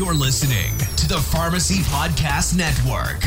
You're listening to the Pharmacy Podcast Network.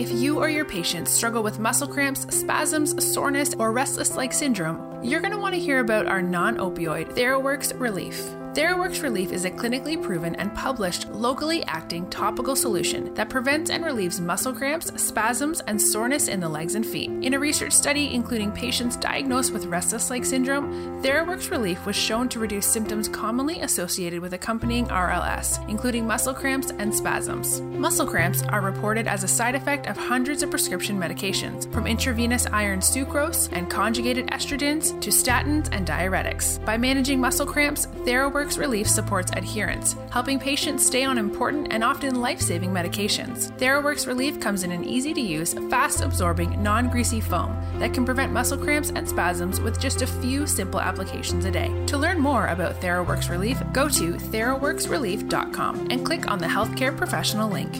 If you or your patients struggle with muscle cramps, spasms, soreness, or restless leg syndrome, you're going to want to hear about our non opioid TheraWorks Relief. TheraWorks Relief is a clinically proven and published locally acting topical solution that prevents and relieves muscle cramps, spasms, and soreness in the legs and feet. In a research study including patients diagnosed with restless leg syndrome, TheraWorks Relief was shown to reduce symptoms commonly associated with accompanying RLS, including muscle cramps and spasms. Muscle cramps are reported as a side effect of hundreds of prescription medications, from intravenous iron sucrose and conjugated estrogens to statins and diuretics. By managing muscle cramps, TheraWorks TheraWorks Relief supports adherence, helping patients stay on important and often life saving medications. TheraWorks Relief comes in an easy to use, fast absorbing, non greasy foam that can prevent muscle cramps and spasms with just a few simple applications a day. To learn more about TheraWorks Relief, go to theraworksrelief.com and click on the healthcare professional link.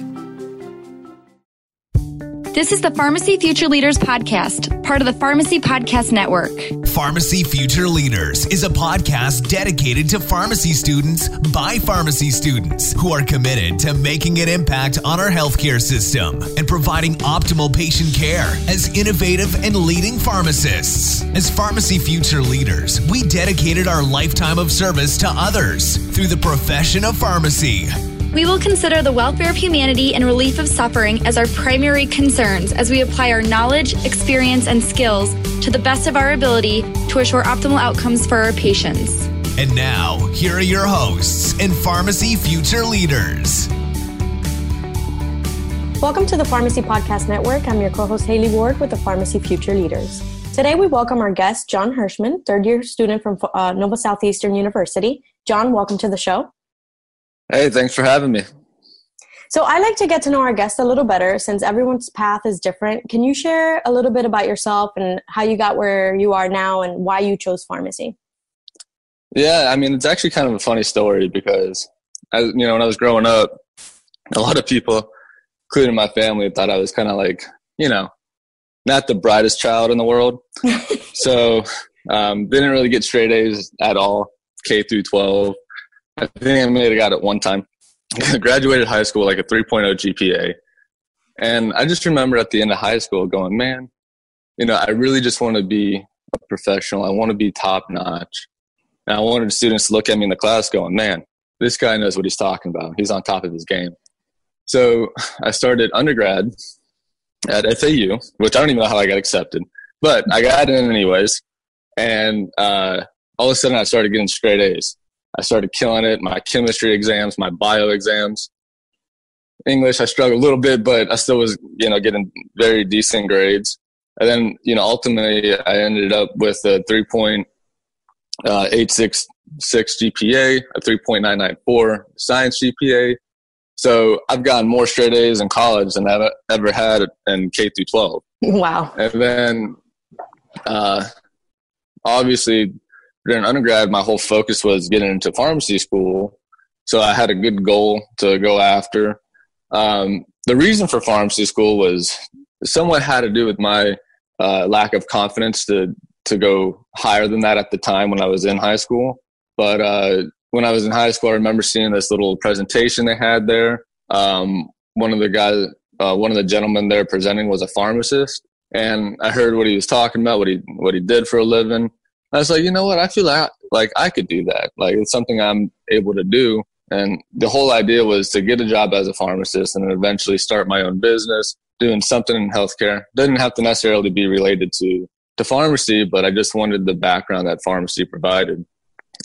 This is the Pharmacy Future Leaders Podcast, part of the Pharmacy Podcast Network. Pharmacy Future Leaders is a podcast dedicated to pharmacy students by pharmacy students who are committed to making an impact on our healthcare system and providing optimal patient care as innovative and leading pharmacists. As Pharmacy Future Leaders, we dedicated our lifetime of service to others through the profession of pharmacy. We will consider the welfare of humanity and relief of suffering as our primary concerns as we apply our knowledge, experience, and skills to the best of our ability to assure optimal outcomes for our patients. And now, here are your hosts and pharmacy future leaders. Welcome to the Pharmacy Podcast Network. I'm your co host, Haley Ward, with the Pharmacy Future Leaders. Today, we welcome our guest, John Hirschman, third year student from uh, Nova Southeastern University. John, welcome to the show. Hey, thanks for having me. So, I like to get to know our guests a little better since everyone's path is different. Can you share a little bit about yourself and how you got where you are now and why you chose pharmacy? Yeah, I mean, it's actually kind of a funny story because, as, you know, when I was growing up, a lot of people, including my family, thought I was kind of like, you know, not the brightest child in the world. so, um, didn't really get straight A's at all, K through 12. I think I may have got it one time. Graduated high school like a 3.0 GPA. And I just remember at the end of high school going, man, you know, I really just want to be a professional. I want to be top notch. And I wanted students to look at me in the class going, man, this guy knows what he's talking about. He's on top of his game. So I started undergrad at FAU, which I don't even know how I got accepted, but I got in anyways. And uh, all of a sudden I started getting straight A's. I started killing it. My chemistry exams, my bio exams, English, I struggled a little bit, but I still was, you know, getting very decent grades. And then, you know, ultimately I ended up with a 3.866 uh, GPA, a 3.994 science GPA. So I've gotten more straight A's in college than I've ever had in K through 12. Wow. And then, uh, obviously during undergrad, my whole focus was getting into pharmacy school. So I had a good goal to go after. Um, the reason for pharmacy school was somewhat had to do with my uh, lack of confidence to to go higher than that at the time when I was in high school. But uh, when I was in high school, I remember seeing this little presentation they had there. Um, one of the guys, uh, one of the gentlemen there presenting was a pharmacist, and I heard what he was talking about, what he what he did for a living, I was like, you know what? I feel like like I could do that. Like it's something I'm able to do. And the whole idea was to get a job as a pharmacist and eventually start my own business, doing something in healthcare. Doesn't have to necessarily be related to to pharmacy, but I just wanted the background that pharmacy provided.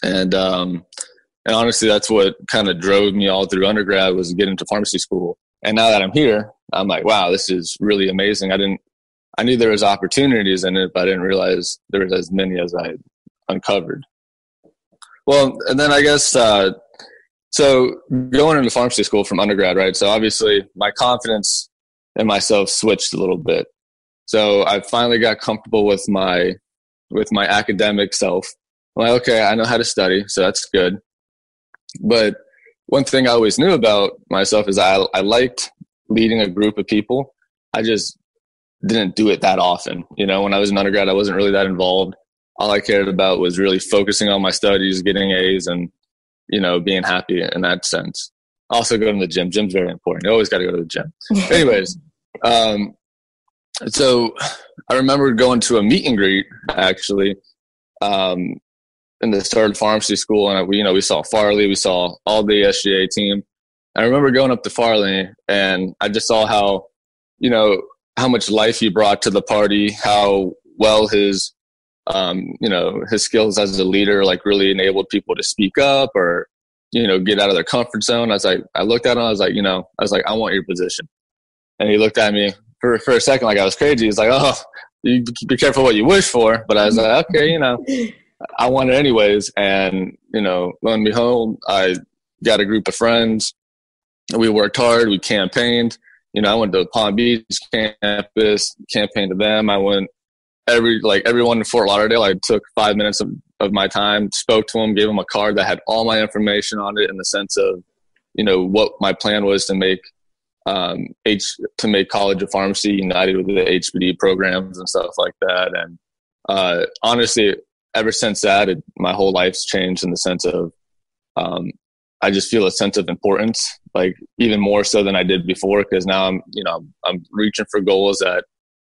And um, and honestly, that's what kind of drove me all through undergrad was getting to get into pharmacy school. And now that I'm here, I'm like, wow, this is really amazing. I didn't I knew there was opportunities in it, but I didn't realize there was as many as I uncovered. Well, and then I guess uh, so going into pharmacy school from undergrad, right? So obviously my confidence in myself switched a little bit. So I finally got comfortable with my with my academic self. I'm like, okay, I know how to study, so that's good. But one thing I always knew about myself is I I liked leading a group of people. I just didn't do it that often. You know, when I was an undergrad, I wasn't really that involved. all I cared about was really focusing on my studies, getting A's, and you know being happy in that sense. Also, going to the gym. Gym's very important. You always got to go to the gym. Anyways, um, so I remember going to a meet and greet actually um, in the of pharmacy school, and we you know we saw Farley, we saw all the SGA team. I remember going up to Farley, and I just saw how you know how much life he brought to the party, how well his um, you know his skills as a leader like really enabled people to speak up or you know get out of their comfort zone. I was like, I looked at him, I was like, you know, I was like, I want your position, and he looked at me for for a second like I was crazy. He's like, oh, you be careful what you wish for. But I was like, okay, you know, I want it anyways. And you know, lo and behold, I got a group of friends. We worked hard. We campaigned. You know, I went to Palm Beach campus, campaigned to them. I went every like everyone in Fort Lauderdale. I took five minutes of, of my time, spoke to them, gave them a card that had all my information on it in the sense of, you know, what my plan was to make um, H to make College of Pharmacy united with the HPD programs and stuff like that. And uh, honestly, ever since that, it, my whole life's changed in the sense of um, I just feel a sense of importance, like even more so than I did before, because now I'm you know I'm reaching for goals that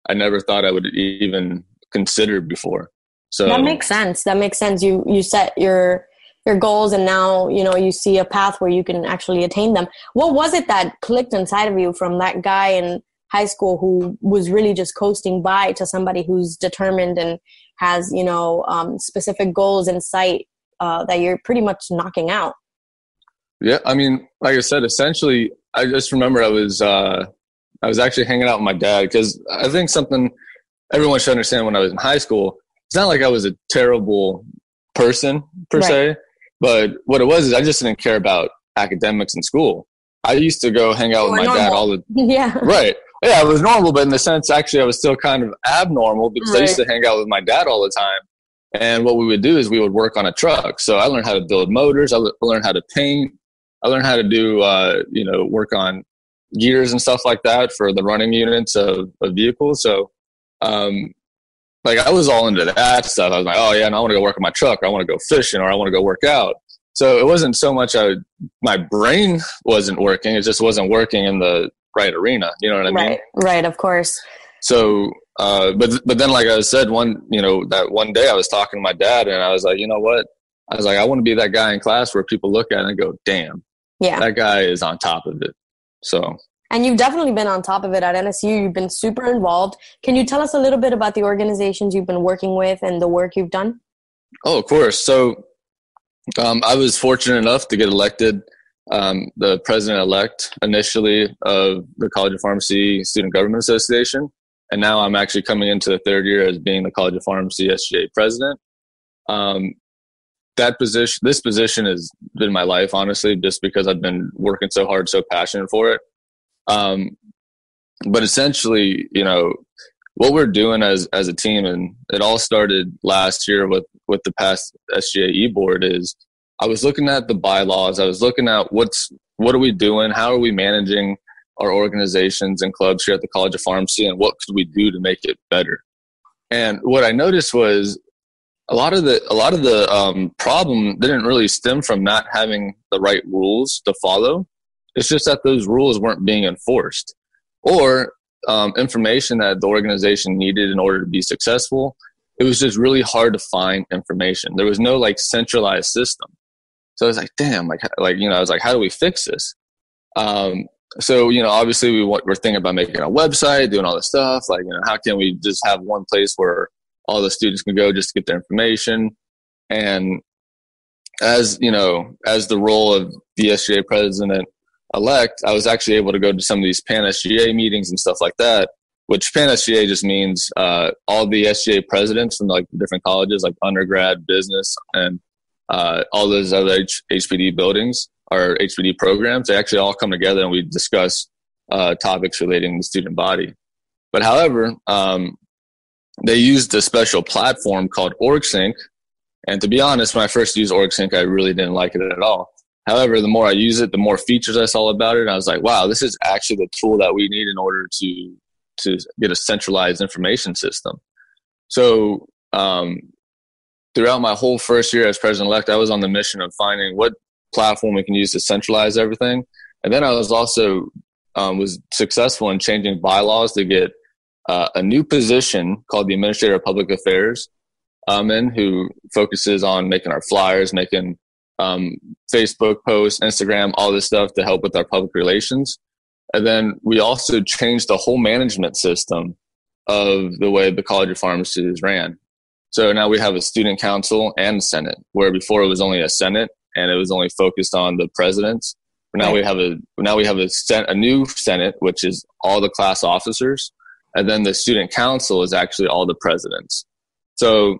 I never thought I would even consider before. So that makes sense. That makes sense. You you set your your goals and now you know you see a path where you can actually attain them what was it that clicked inside of you from that guy in high school who was really just coasting by to somebody who's determined and has you know um, specific goals in sight uh, that you're pretty much knocking out yeah i mean like i said essentially i just remember i was uh, i was actually hanging out with my dad because i think something everyone should understand when i was in high school it's not like i was a terrible person per right. se but what it was is I just didn't care about academics in school. I used to go hang out with my normal. dad all the yeah right yeah it was normal but in the sense actually I was still kind of abnormal because right. I used to hang out with my dad all the time and what we would do is we would work on a truck so I learned how to build motors I learned how to paint I learned how to do uh, you know work on gears and stuff like that for the running units of, of vehicles so um, like I was all into that stuff. I was like, oh yeah, and I want to go work on my truck, or I want to go fishing, or I want to go work out. So it wasn't so much I, my brain wasn't working; it just wasn't working in the right arena. You know what I mean? Right, right, of course. So, uh, but but then, like I said, one you know that one day I was talking to my dad, and I was like, you know what? I was like, I want to be that guy in class where people look at it and go, damn, yeah, that guy is on top of it. So and you've definitely been on top of it at NSU. You've been super involved. Can you tell us a little bit about the organizations you've been working with and the work you've done? Oh, of course. So um, I was fortunate enough to get elected um, the president elect initially of the College of Pharmacy Student Government Association. And now I'm actually coming into the third year as being the College of Pharmacy SGA president. Um, that position, this position has been my life, honestly, just because I've been working so hard, so passionate for it. Um, but essentially, you know, what we're doing as as a team, and it all started last year with with the past SGAE board is I was looking at the bylaws. I was looking at what's what are we doing? How are we managing our organizations and clubs here at the College of Pharmacy, and what could we do to make it better? And what I noticed was a lot of the a lot of the um, problem didn't really stem from not having the right rules to follow. It's just that those rules weren't being enforced or um, information that the organization needed in order to be successful. It was just really hard to find information. There was no like centralized system. So I was like, damn, like, like, you know, I was like, how do we fix this? Um, so, you know, obviously we want, we're thinking about making a website, doing all this stuff. Like, you know, how can we just have one place where all the students can go just to get their information? And as, you know, as the role of the SGA president, elect, I was actually able to go to some of these Pan SGA meetings and stuff like that. Which Pan SGA just means uh, all the SGA presidents from like different colleges, like undergrad, business, and uh, all those other H- HPD buildings or HPD programs. They actually all come together and we discuss uh, topics relating to the student body. But however, um, they used a special platform called OrgSync. And to be honest, when I first used OrgSync, I really didn't like it at all. However, the more I use it, the more features I saw about it. And I was like, wow, this is actually the tool that we need in order to to get a centralized information system. So um, throughout my whole first year as president elect, I was on the mission of finding what platform we can use to centralize everything. And then I was also um, was successful in changing bylaws to get uh, a new position called the Administrator of Public Affairs um, in, who focuses on making our flyers, making um, Facebook posts, Instagram, all this stuff to help with our public relations. And then we also changed the whole management system of the way the College of Pharmacy is ran. So now we have a student council and senate, where before it was only a senate and it was only focused on the presidents. But now right. we have a now we have a, a new senate, which is all the class officers, and then the student council is actually all the presidents. So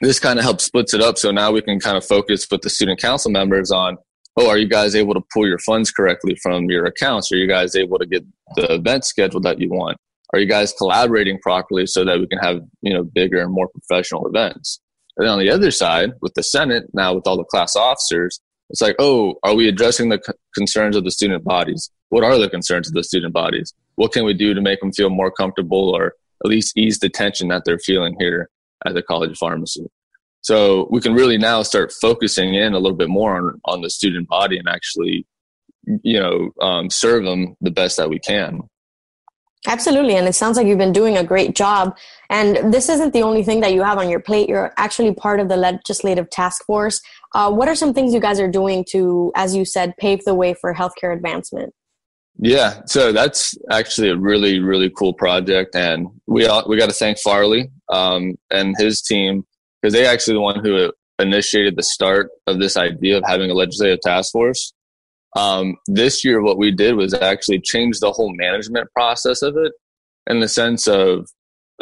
this kind of helps splits it up. So now we can kind of focus with the student council members on, oh, are you guys able to pull your funds correctly from your accounts? Are you guys able to get the event scheduled that you want? Are you guys collaborating properly so that we can have, you know, bigger and more professional events? And then on the other side, with the Senate, now with all the class officers, it's like, oh, are we addressing the concerns of the student bodies? What are the concerns of the student bodies? What can we do to make them feel more comfortable or at least ease the tension that they're feeling here at the College of Pharmacy? So we can really now start focusing in a little bit more on, on the student body and actually, you know, um, serve them the best that we can. Absolutely. And it sounds like you've been doing a great job. And this isn't the only thing that you have on your plate. You're actually part of the legislative task force. Uh, what are some things you guys are doing to, as you said, pave the way for healthcare advancement? Yeah, so that's actually a really, really cool project. And we, all, we got to thank Farley um, and his team because they actually the one who initiated the start of this idea of having a legislative task force. Um, this year, what we did was actually change the whole management process of it in the sense of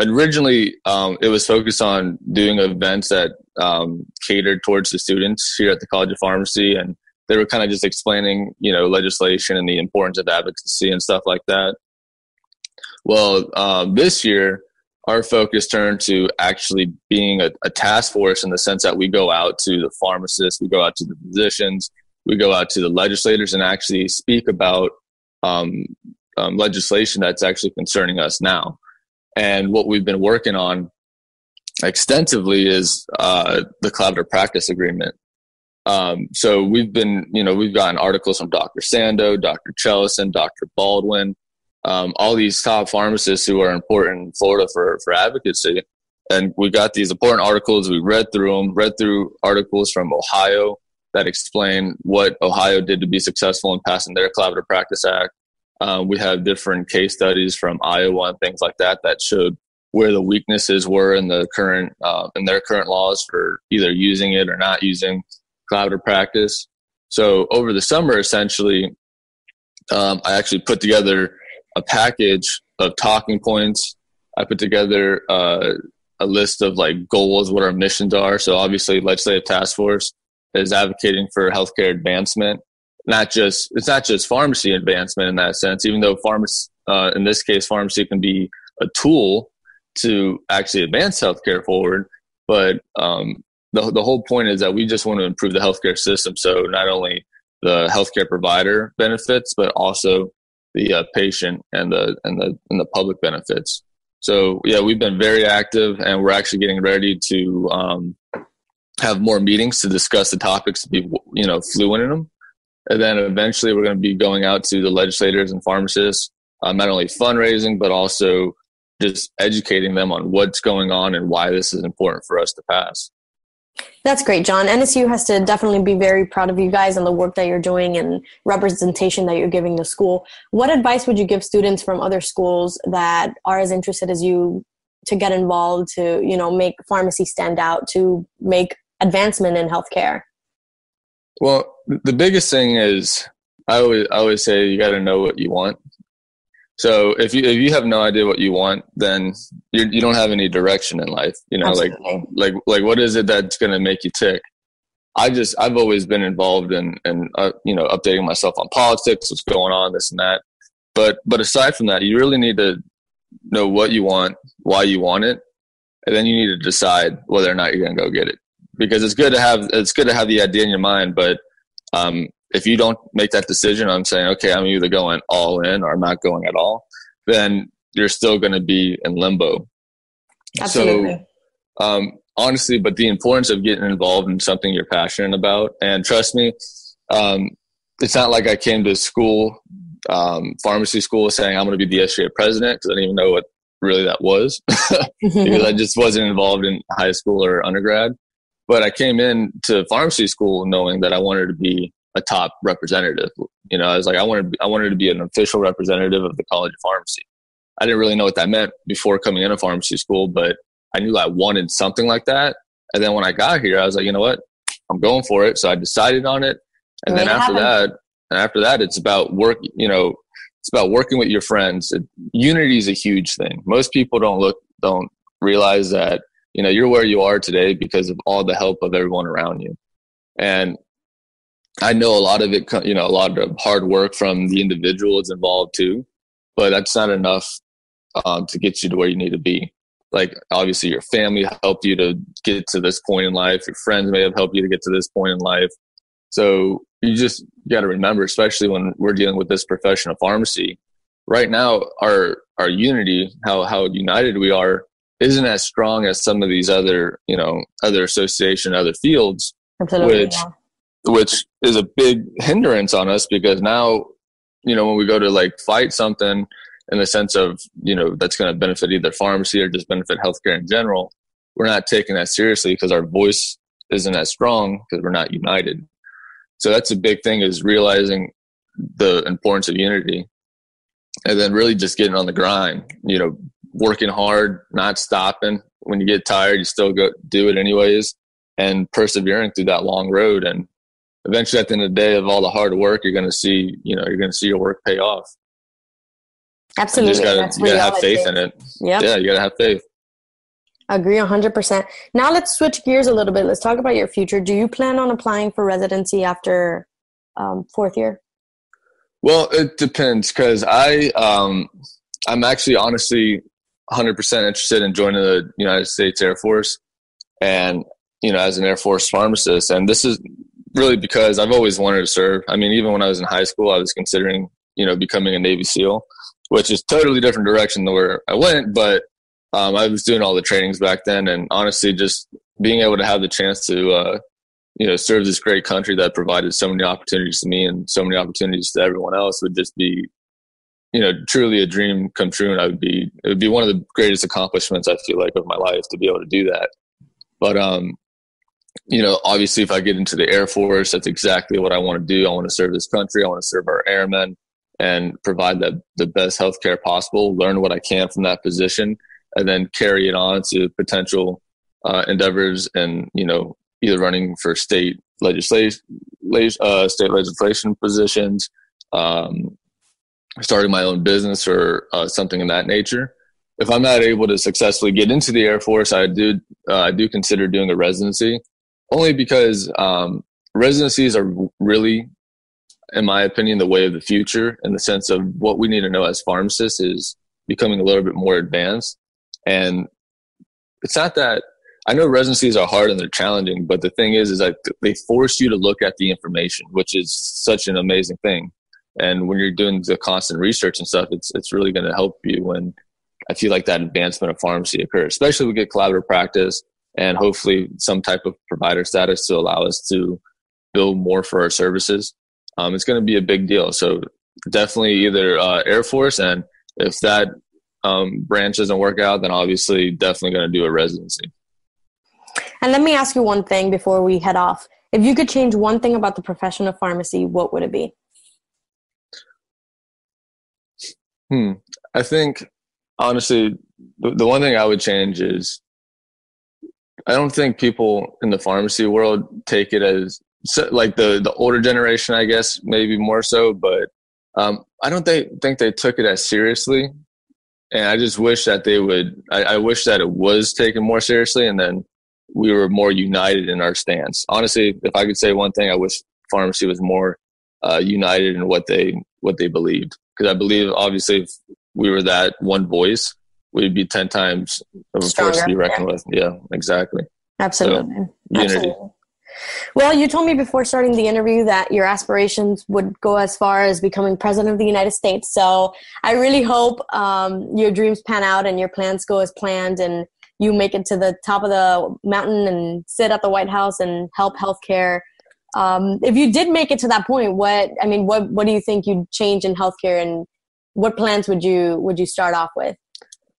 originally um, it was focused on doing events that um, catered towards the students here at the College of Pharmacy, and they were kind of just explaining, you know, legislation and the importance of advocacy and stuff like that. Well, um, this year our focus turned to actually being a, a, task force in the sense that we go out to the pharmacists, we go out to the physicians, we go out to the legislators and actually speak about um, um, legislation that's actually concerning us now. And what we've been working on extensively is uh, the collaborative practice agreement. Um, so we've been, you know, we've gotten articles from Dr. Sando, Dr. Chellison, Dr. Baldwin, um, all these top pharmacists who are important in Florida for, for advocacy. And we got these important articles. We read through them, read through articles from Ohio that explain what Ohio did to be successful in passing their Collaborative Practice Act. Um, we have different case studies from Iowa and things like that that showed where the weaknesses were in the current uh, in their current laws for either using it or not using collaborative practice. So over the summer, essentially, um, I actually put together a package of talking points. I put together uh, a list of like goals, what our missions are. So obviously, legislative task force is advocating for healthcare advancement. Not just it's not just pharmacy advancement in that sense. Even though pharmacy, uh, in this case, pharmacy can be a tool to actually advance healthcare forward, but um, the the whole point is that we just want to improve the healthcare system. So not only the healthcare provider benefits, but also the uh, patient and the and the and the public benefits. So yeah, we've been very active, and we're actually getting ready to um, have more meetings to discuss the topics to be you know fluent in them, and then eventually we're going to be going out to the legislators and pharmacists, um, not only fundraising but also just educating them on what's going on and why this is important for us to pass. That's great, John. NSU has to definitely be very proud of you guys and the work that you're doing and representation that you're giving the school. What advice would you give students from other schools that are as interested as you to get involved, to you know make pharmacy stand out, to make advancement in healthcare? Well, the biggest thing is I always I always say you got to know what you want. So if you if you have no idea what you want, then you you don't have any direction in life. You know, Absolutely. like like like what is it that's going to make you tick? I just I've always been involved in and uh, you know updating myself on politics, what's going on, this and that. But but aside from that, you really need to know what you want, why you want it, and then you need to decide whether or not you're going to go get it. Because it's good to have it's good to have the idea in your mind, but um, if you don't make that decision, I'm saying, okay, I'm either going all in or I'm not going at all, then you're still going to be in limbo. Absolutely. So, um, honestly, but the importance of getting involved in something you're passionate about. And trust me, um, it's not like I came to school, um, pharmacy school, saying I'm going to be the SGA president because I didn't even know what really that was because I just wasn't involved in high school or undergrad. But I came in to pharmacy school knowing that I wanted to be a top representative. You know, I was like, I wanted, I wanted to be an official representative of the College of Pharmacy. I didn't really know what that meant before coming into pharmacy school, but I knew I wanted something like that. And then when I got here, I was like, you know what? I'm going for it. So I decided on it. And then after that, and after that, it's about work, you know, it's about working with your friends. Unity is a huge thing. Most people don't look, don't realize that, you know, you're where you are today because of all the help of everyone around you. And I know a lot of it, you know, a lot of hard work from the individual is involved too, but that's not enough um, to get you to where you need to be. Like obviously your family helped you to get to this point in life. Your friends may have helped you to get to this point in life. So you just got to remember, especially when we're dealing with this profession of pharmacy, right now our our unity, how how united we are, isn't as strong as some of these other you know other association, other fields, Absolutely, which yeah. Which is a big hindrance on us because now you know when we go to like fight something in the sense of you know that's going to benefit either pharmacy or just benefit healthcare in general we're not taking that seriously because our voice isn't as strong because we're not united. So that's a big thing is realizing the importance of unity and then really just getting on the grind you know working hard not stopping. When you get tired you still go do it anyways and persevering through that long road and eventually at the end of the day of all the hard work you're going to see you know you're going to see your work pay off Absolutely. You gotta, you gotta have faith in it. Yep. Yeah, you gotta have faith. Agree 100%. Now let's switch gears a little bit. Let's talk about your future. Do you plan on applying for residency after um, fourth year? Well, it depends because I, um, I'm actually honestly 100% interested in joining the United States Air Force and, you know, as an Air Force pharmacist. And this is really because I've always wanted to serve. I mean, even when I was in high school, I was considering, you know, becoming a Navy SEAL which is totally different direction than where I went. But um, I was doing all the trainings back then, and honestly, just being able to have the chance to uh, you know serve this great country that provided so many opportunities to me and so many opportunities to everyone else would just be you know truly a dream come true and i would be it would be one of the greatest accomplishments i feel like of my life to be able to do that but um you know obviously if i get into the air force that's exactly what i want to do. I want to serve this country. I want to serve our airmen and provide the, the best healthcare possible, learn what I can from that position, and then carry it on to potential uh, endeavors and, you know, either running for state legislation, uh, state legislation positions, um, starting my own business or uh, something in that nature. If I'm not able to successfully get into the Air Force, I do uh, I do consider doing a residency, only because um, residencies are really in my opinion, the way of the future in the sense of what we need to know as pharmacists is becoming a little bit more advanced. And it's not that I know residencies are hard and they're challenging, but the thing is, is that they force you to look at the information, which is such an amazing thing. And when you're doing the constant research and stuff, it's it's really going to help you when I feel like that advancement of pharmacy occurs, especially we get collaborative practice and hopefully some type of provider status to allow us to build more for our services um, it's going to be a big deal. So definitely either uh, Air Force, and if that um, branch doesn't work out, then obviously definitely going to do a residency. And let me ask you one thing before we head off. If you could change one thing about the profession of pharmacy, what would it be? Hmm. I think honestly, the, the one thing I would change is I don't think people in the pharmacy world take it as like the the older generation, I guess, maybe more so. But um, I don't think think they took it as seriously, and I just wish that they would. I, I wish that it was taken more seriously, and then we were more united in our stance. Honestly, if I could say one thing, I wish pharmacy was more uh, united in what they what they believed. Because I believe, obviously, if we were that one voice, we'd be ten times of a force to be reckoned yeah. with. Yeah, exactly. Absolutely. So, unity. Absolutely. Well, you told me before starting the interview that your aspirations would go as far as becoming president of the United States. So I really hope um, your dreams pan out and your plans go as planned, and you make it to the top of the mountain and sit at the White House and help healthcare. Um, if you did make it to that point, what I mean, what what do you think you'd change in healthcare, and what plans would you would you start off with?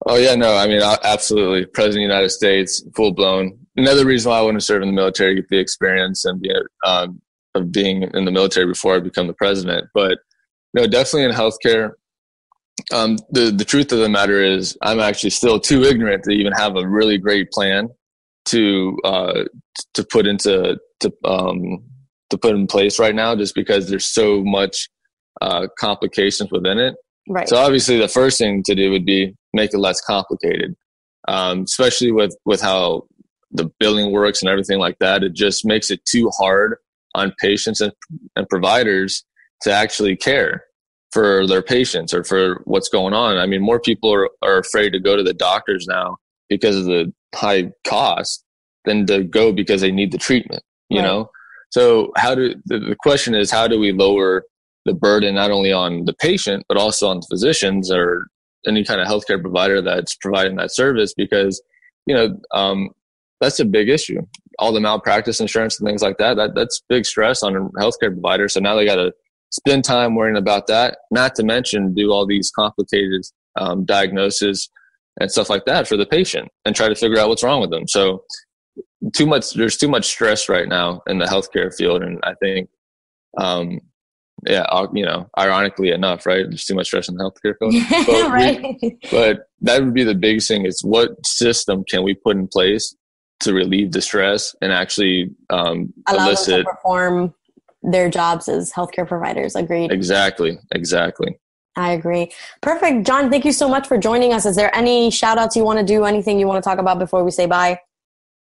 Oh yeah, no, I mean absolutely, President of the United States, full blown. Another reason why I want to serve in the military, get the experience and be um, of being in the military before I become the president. But no, definitely in healthcare, um, the the truth of the matter is, I'm actually still too ignorant to even have a really great plan to uh, to put into to um, to put in place right now, just because there's so much uh, complications within it. Right. So obviously, the first thing to do would be make it less complicated, um, especially with with how the billing works and everything like that. It just makes it too hard on patients and, and providers to actually care for their patients or for what's going on. I mean, more people are, are afraid to go to the doctors now because of the high cost than to go because they need the treatment, you right. know? So how do, the, the question is, how do we lower the burden not only on the patient, but also on physicians or any kind of healthcare provider that's providing that service? Because, you know, um, that's a big issue. All the malpractice insurance and things like that, that that's big stress on a healthcare providers. So now they got to spend time worrying about that, not to mention do all these complicated um, diagnoses and stuff like that for the patient and try to figure out what's wrong with them. So too much, there's too much stress right now in the healthcare field. And I think, um, yeah, you know, ironically enough, right? There's too much stress in the healthcare. But, right. we, but that would be the biggest thing is what system can we put in place to relieve the stress and actually um, Allow elicit them to perform their jobs as healthcare providers. Agreed. Exactly. Exactly. I agree. Perfect. John, thank you so much for joining us. Is there any shout outs you want to do? Anything you want to talk about before we say bye?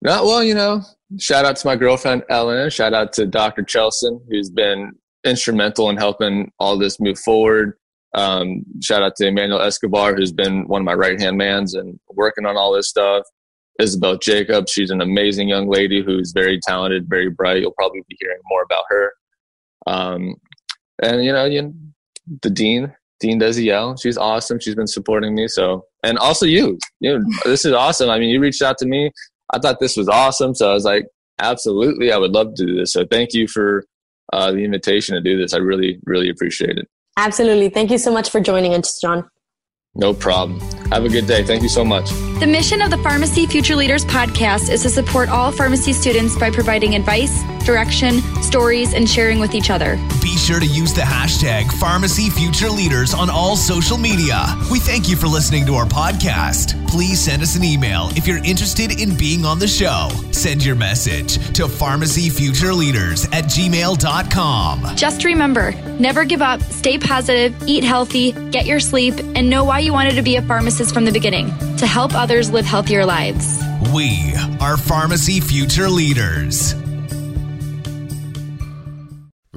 No, well, you know, shout out to my girlfriend, Ellen. Shout out to Dr. Chelson, who's been instrumental in helping all this move forward. Um, shout out to Emmanuel Escobar, who's been one of my right hand mans and working on all this stuff. Isabel Jacobs, she's an amazing young lady who's very talented, very bright. You'll probably be hearing more about her. Um, and you know, you, the dean, Dean Deziel, she's awesome. She's been supporting me. So, and also you, you this is awesome. I mean, you reached out to me. I thought this was awesome. So I was like, absolutely, I would love to do this. So thank you for uh, the invitation to do this. I really, really appreciate it. Absolutely. Thank you so much for joining us, John. No problem. Have a good day. Thank you so much. The mission of the Pharmacy Future Leaders podcast is to support all pharmacy students by providing advice, direction, stories, and sharing with each other. Be sure to use the hashtag Pharmacy Future Leaders on all social media. We thank you for listening to our podcast. Please send us an email if you're interested in being on the show. Send your message to pharmacyfutureleaders at gmail.com. Just remember never give up, stay positive, eat healthy, get your sleep, and know why you wanted to be a pharmacist from the beginning to help others live healthier lives. We are Pharmacy Future Leaders.